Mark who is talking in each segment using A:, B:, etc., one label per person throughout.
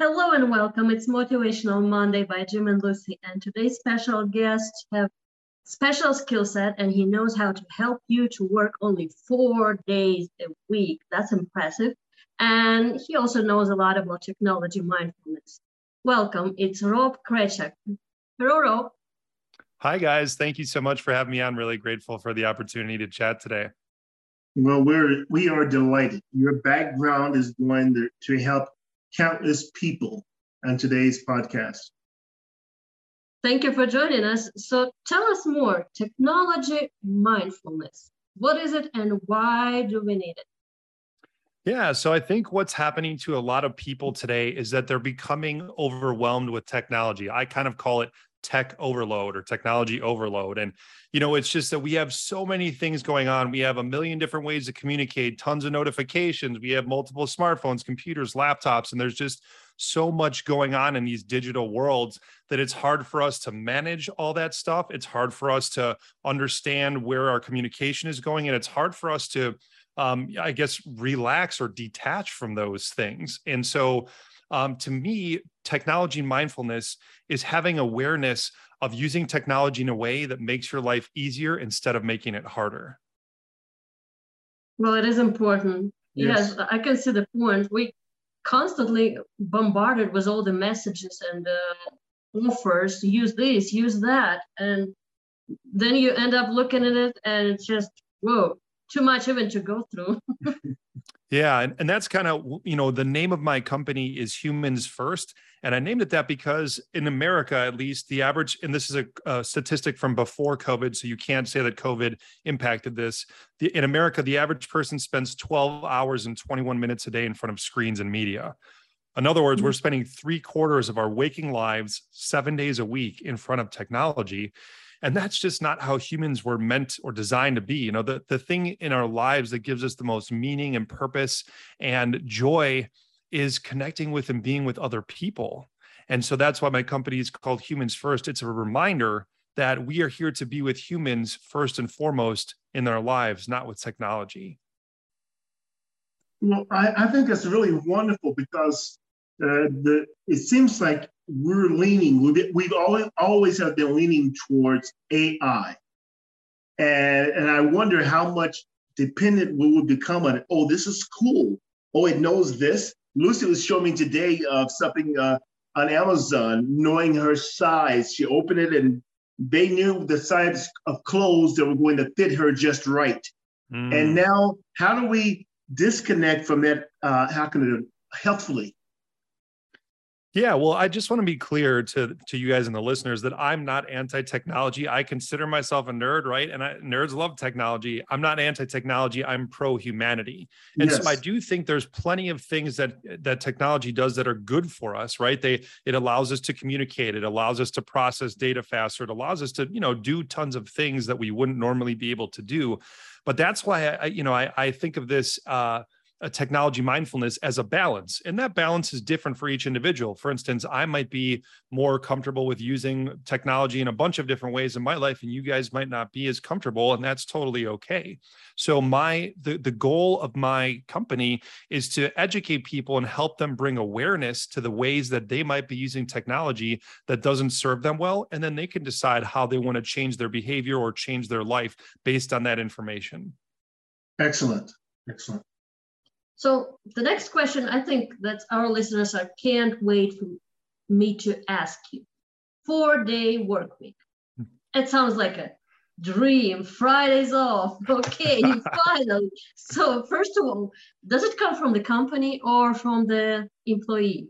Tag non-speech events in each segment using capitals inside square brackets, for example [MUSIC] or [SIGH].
A: Hello and welcome. It's Motivational Monday by Jim and Lucy, and today's special guest have special skill set, and he knows how to help you to work only four days a week. That's impressive. And he also knows a lot about technology mindfulness. Welcome. It's Rob Krecak. Hello, Rob.
B: Hi, guys. Thank you so much for having me on. Really grateful for the opportunity to chat today.
C: Well, we're we are delighted. Your background is going to, to help countless people on today's podcast.
A: Thank you for joining us. So tell us more technology mindfulness. What is it and why do we need it?
B: Yeah, so I think what's happening to a lot of people today is that they're becoming overwhelmed with technology. I kind of call it tech overload or technology overload. And, you know, it's just that we have so many things going on. We have a million different ways to communicate, tons of notifications. We have multiple smartphones, computers, laptops, and there's just so much going on in these digital worlds that it's hard for us to manage all that stuff. It's hard for us to understand where our communication is going. And it's hard for us to, um, I guess, relax or detach from those things. And so, um, to me, technology mindfulness is having awareness of using technology in a way that makes your life easier instead of making it harder.
A: Well, it is important. Yes, yes I can see the point. We constantly bombarded with all the messages and uh, offers use this, use that. And then you end up looking at it and it's just, whoa, too much even to go through. [LAUGHS]
B: Yeah, and, and that's kind of you know the name of my company is Humans First, and I named it that because in America, at least, the average and this is a, a statistic from before COVID, so you can't say that COVID impacted this. The, in America, the average person spends 12 hours and 21 minutes a day in front of screens and media. In other words, we're mm-hmm. spending three quarters of our waking lives, seven days a week, in front of technology and that's just not how humans were meant or designed to be you know? The, the thing in our lives that gives us the most meaning and purpose and joy is connecting with and being with other people. And so that's why my company is called humans first. It's a reminder that we are here to be with humans first and foremost in their lives not with technology.
C: Well i, I think it's really wonderful because uh, the it seems like we're leaning, we've, we've always, always have been leaning towards AI. And, and I wonder how much dependent we will become on it. Oh, this is cool. Oh, it knows this. Lucy was showing me today of something uh, on Amazon, knowing her size. She opened it and they knew the size of clothes that were going to fit her just right. Mm. And now, how do we disconnect from that? Uh, how can it healthfully?
B: Yeah, well, I just want to be clear to to you guys and the listeners that I'm not anti-technology. I consider myself a nerd, right? And I, nerds love technology. I'm not anti-technology. I'm pro-humanity. And yes. so I do think there's plenty of things that that technology does that are good for us, right? They it allows us to communicate, it allows us to process data faster, it allows us to, you know, do tons of things that we wouldn't normally be able to do. But that's why I, you know, I, I think of this uh a technology mindfulness as a balance and that balance is different for each individual. For instance i might be more comfortable with using technology in a bunch of different ways in my life and you guys might not be as comfortable and that's totally okay. So my the, the goal of my company is to educate people and help them bring awareness to the ways that they might be using technology that doesn't serve them well and then they can decide how they want to change their behavior or change their life based on that information.
C: Excellent. Excellent
A: so the next question, I think that our listeners are can't wait for me to ask you. Four day work week. It sounds like a dream. Fridays off. [LAUGHS] Okay, [LAUGHS] finally. So first of all, does it come from the company or from the employee?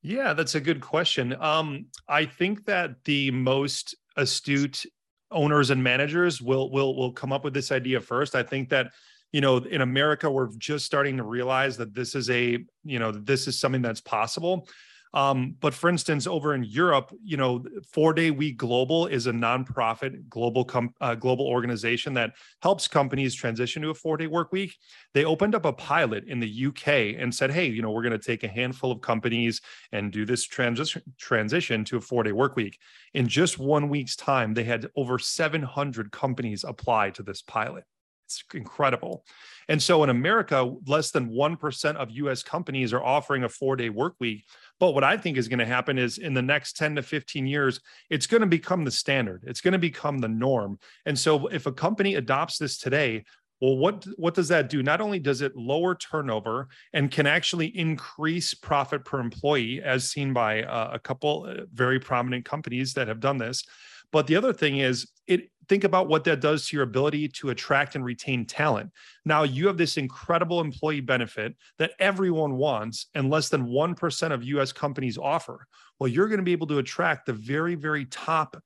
B: Yeah, that's a good question. Um, I think that the most astute owners and managers will will will come up with this idea first. I think that you know in america we're just starting to realize that this is a you know this is something that's possible. Um, but for instance over in europe you know four day week global is a nonprofit global com- uh, global organization that helps companies transition to a four day work week. They opened up a pilot in the uk and said hey you know we're going to take a handful of companies and do this transition transition to a four day work week. In just one week's time they had over 700 companies apply to this pilot It's incredible. And so in America, less than 1% of US companies are offering a four day work week. But what I think is going to happen is in the next 10 to 15 years, it's going to become the standard. It's going to become the norm. And so if a company adopts this today, well, what what does that do? Not only does it lower turnover and can actually increase profit per employee, as seen by uh, a couple uh, very prominent companies that have done this, but the other thing is, it think about what that does to your ability to attract and retain talent. Now you have this incredible employee benefit that everyone wants, and less than one percent of U.S. companies offer. Well, you're going to be able to attract the very, very top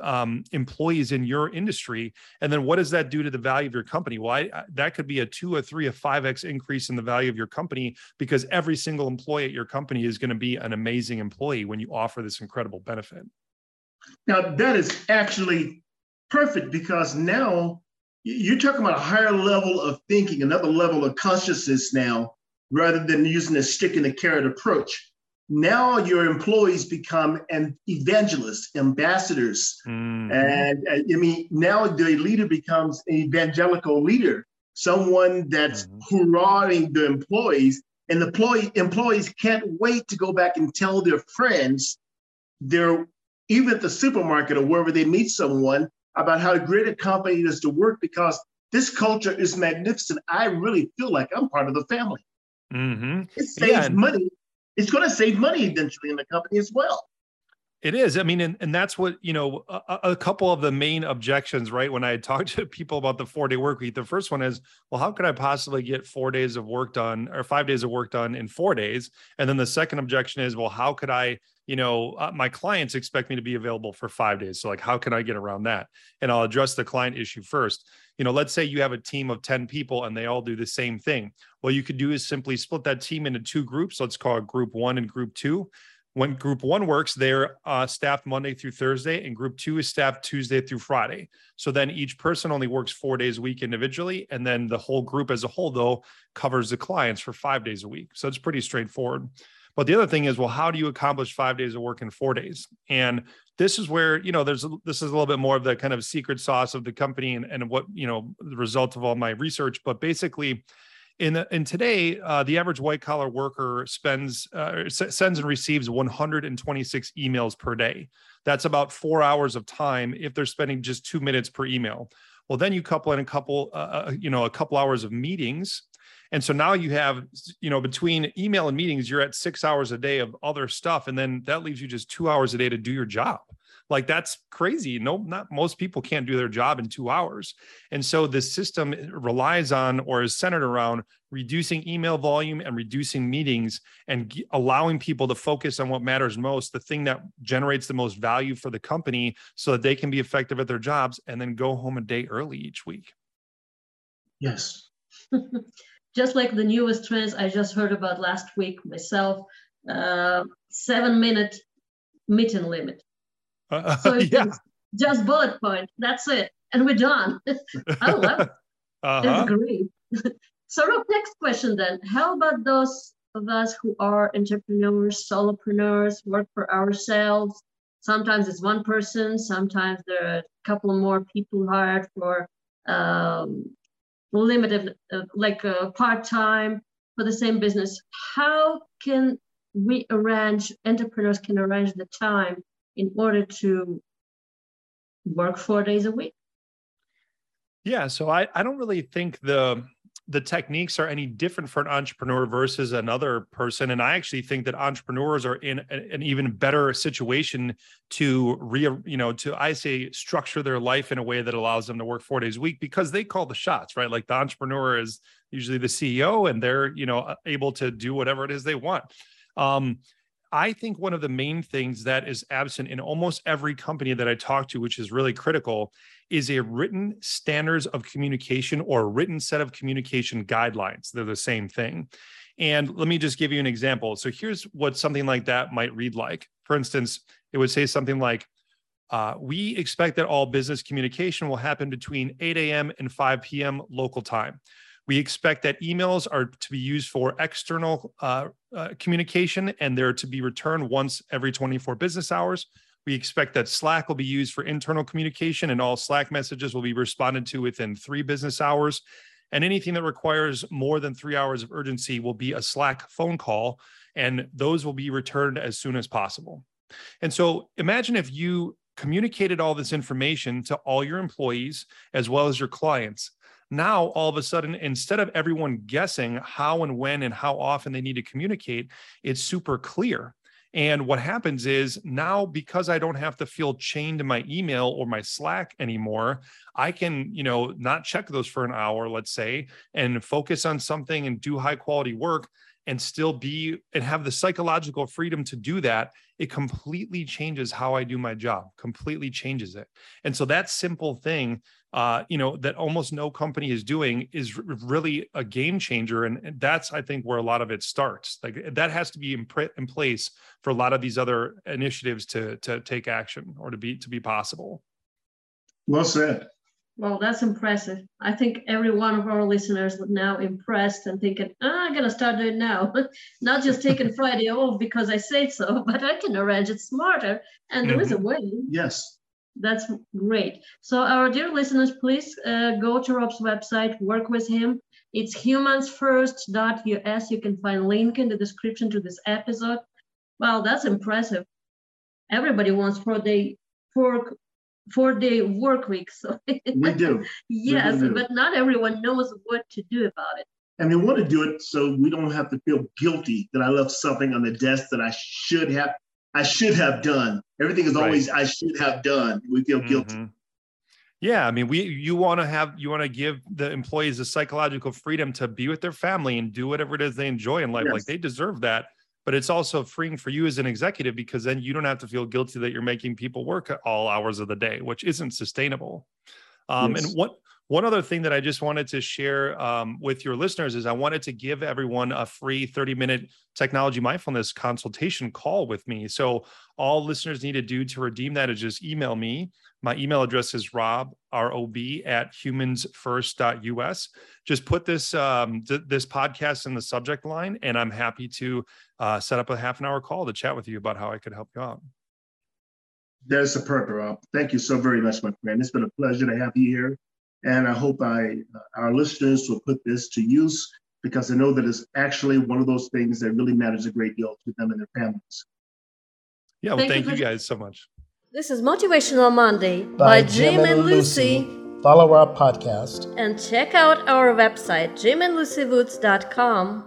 B: um, employees in your industry and then what does that do to the value of your company well that could be a two a three a five x increase in the value of your company because every single employee at your company is going to be an amazing employee when you offer this incredible benefit
C: now that is actually perfect because now you're talking about a higher level of thinking another level of consciousness now rather than using a stick and a carrot approach now your employees become an evangelists, ambassadors. Mm-hmm. And uh, I mean, now the leader becomes an evangelical leader, someone that's mm-hmm. hurrahing the employees. And the employee, employees can't wait to go back and tell their friends, their even at the supermarket or wherever they meet someone, about how great a company it is to work because this culture is magnificent. I really feel like I'm part of the family. Mm-hmm. It saves yeah. money it's going to save money eventually in the company as well.
B: It is. I mean, and, and that's what, you know, a, a, couple of the main objections, right? When I [LAUGHS] talk to people about the four day work week, the first one is, well, how could I possibly get four days of work done or five days of work done in four days? And then the second objection is, well, how could I, you know, uh, my clients expect me to be available for five days. So, like, how can I get around that? And I'll address the client issue first. You know, let's say you have a team of 10 people and they all do the same thing. What you could do is simply split that team into two groups. Let's call it group one and group two when group one works, they're uh, staffed Monday through Thursday, and group two is staffed Tuesday through Friday. So then each person only works four days a week individually. And then the whole group as a whole, though, covers the clients for five days a week. So it's pretty straightforward. But the other thing is, well, how do you accomplish five days of work in four days? And this is where, you know, there's this is a little bit more of the kind of secret sauce of the company and, and what, you know, the result of all my research. But basically, in today, uh, the average white collar worker spends uh, sends and receives 126 emails per day. That's about four hours of time if they're spending just two minutes per email. Well, then you couple in a couple, uh, uh, you know, a couple hours of meetings, and so now you have, you know, between email and meetings, you're at six hours a day of other stuff, and then that leaves you just two hours a day to do your job. Like that's crazy. No, not most people can't do their job in two hours. And so the system relies on or is centered around reducing email volume and reducing meetings and g- allowing people to focus on what matters most, the thing that generates the most value for the company so that they can be effective at their jobs and then go home a day early each week.
C: Yes. [LAUGHS]
A: just like the newest trends I just heard about last week myself, uh, seven minute meeting limit. Uh, so [LAUGHS] yeah. just bullet point. That's it. And we're done. [LAUGHS] I love it. Uh-huh. It's great. [LAUGHS] of next question then. How about those of us who are entrepreneurs, solopreneurs, work for ourselves? Sometimes it's one person, sometimes there are a couple more people hired for um, limited, uh, like uh, part time for the same business. How can we arrange, entrepreneurs can arrange the time in order to work four days a week?
B: Yeah, so I, I don't really think the the techniques are any different for an entrepreneur versus another person. And i actually think that entrepreneurs are in an even better situation to re you know to i say structure their life in a way that allows them to work four days a week because they call the shots right? Like the entrepreneur is usually the ceo and they're you know able to do whatever it is they want. Um, I think one of the main things that is absent in almost every company that I talk to, which is really critical, is a written standards of communication or written set of communication guidelines. They're the same thing. And let me just give you an example. So here's what something like that might read like. For instance, it would say something like, uh, we expect that all business communication will happen between 8 a.m. and 5 p.m. local time. We expect that emails are to be used for external uh, uh, communication and they're to be returned once every 24 business hours. We expect that Slack will be used for internal communication and all Slack messages will be responded to within three business hours. And anything that requires more than three hours of urgency will be a Slack phone call, and those will be returned as soon as possible. And so imagine if you communicated all this information to all your employees as well as your clients. Now, all of a sudden, instead of everyone guessing how and when and how often they need to communicate, it's super clear. And what happens is now, because I don't have to feel chained to my email or my Slack anymore, I can, you know, not check those for an hour, let's say, and focus on something and do high quality work and still be and have the psychological freedom to do that, it completely changes how I do my job, completely changes it. And so that simple thing, uh, you know, that almost no company is doing is really a game changer. And that's, I think, where a lot of it starts. Like that has to be in, in place for a lot of these other initiatives to, to take action or to be, to be possible.
C: Well said.
A: Well, that's impressive. I think every one of our listeners would now impressed and thinking, oh, I'm to start doing now. [LAUGHS] Not just taking [LAUGHS] Friday off because I say so, [LAUGHS] but I can arrange it smarter. And there is a mm-hmm. way.
C: Yes.
A: That's great. So, our dear listeners, please uh, go to Rob's website, work with him. It's humansfirst.us. You can find link in the description to this episode. Wow, that's impressive. Everybody wants four day four four day work week. So [LAUGHS] [LAUGHS]
C: we do.
A: yes, we do. but not everyone knows what to do about it.
C: And we want to do it so we don't have to feel guilty that I left something on the desk that I should have I should have done. Everything is always right. I should have done. We feel guilty. Mm-hmm.
B: Yeah, I mean, we you want to have you want to give the employees the psychological freedom to be with their family and do whatever it is they enjoy in life. Yes. Like they deserve that but it's also freeing for you as an executive because then you don't have to feel guilty that you're making people work at all hours of the day, which isn't sustainable. Um, yes. And what one other thing that I just wanted to share um, with your listeners is I wanted to give everyone a free 30 minute technology mindfulness consultation call with me. So, all listeners need to do to redeem that is just email me. My email address is rob, R O B, at humansfirst.us. Just put this, um, th- this podcast in the subject line, and I'm happy to uh, set up a half an hour call to chat with you about how I could help you out.
C: That's superb, Rob. Thank you so very much, my friend. It's been a pleasure to have you here and I hope I, uh, our listeners will put this to use because I know that it's actually one of those things that really matters a great deal to them and their families.
B: Yeah, well, thank, thank you, you guys so much.
A: This is Motivational Monday by, by Jim, Jim, and Lucy. Lucy.
C: Follow our podcast
A: and check out our website, jimandlucywoods.com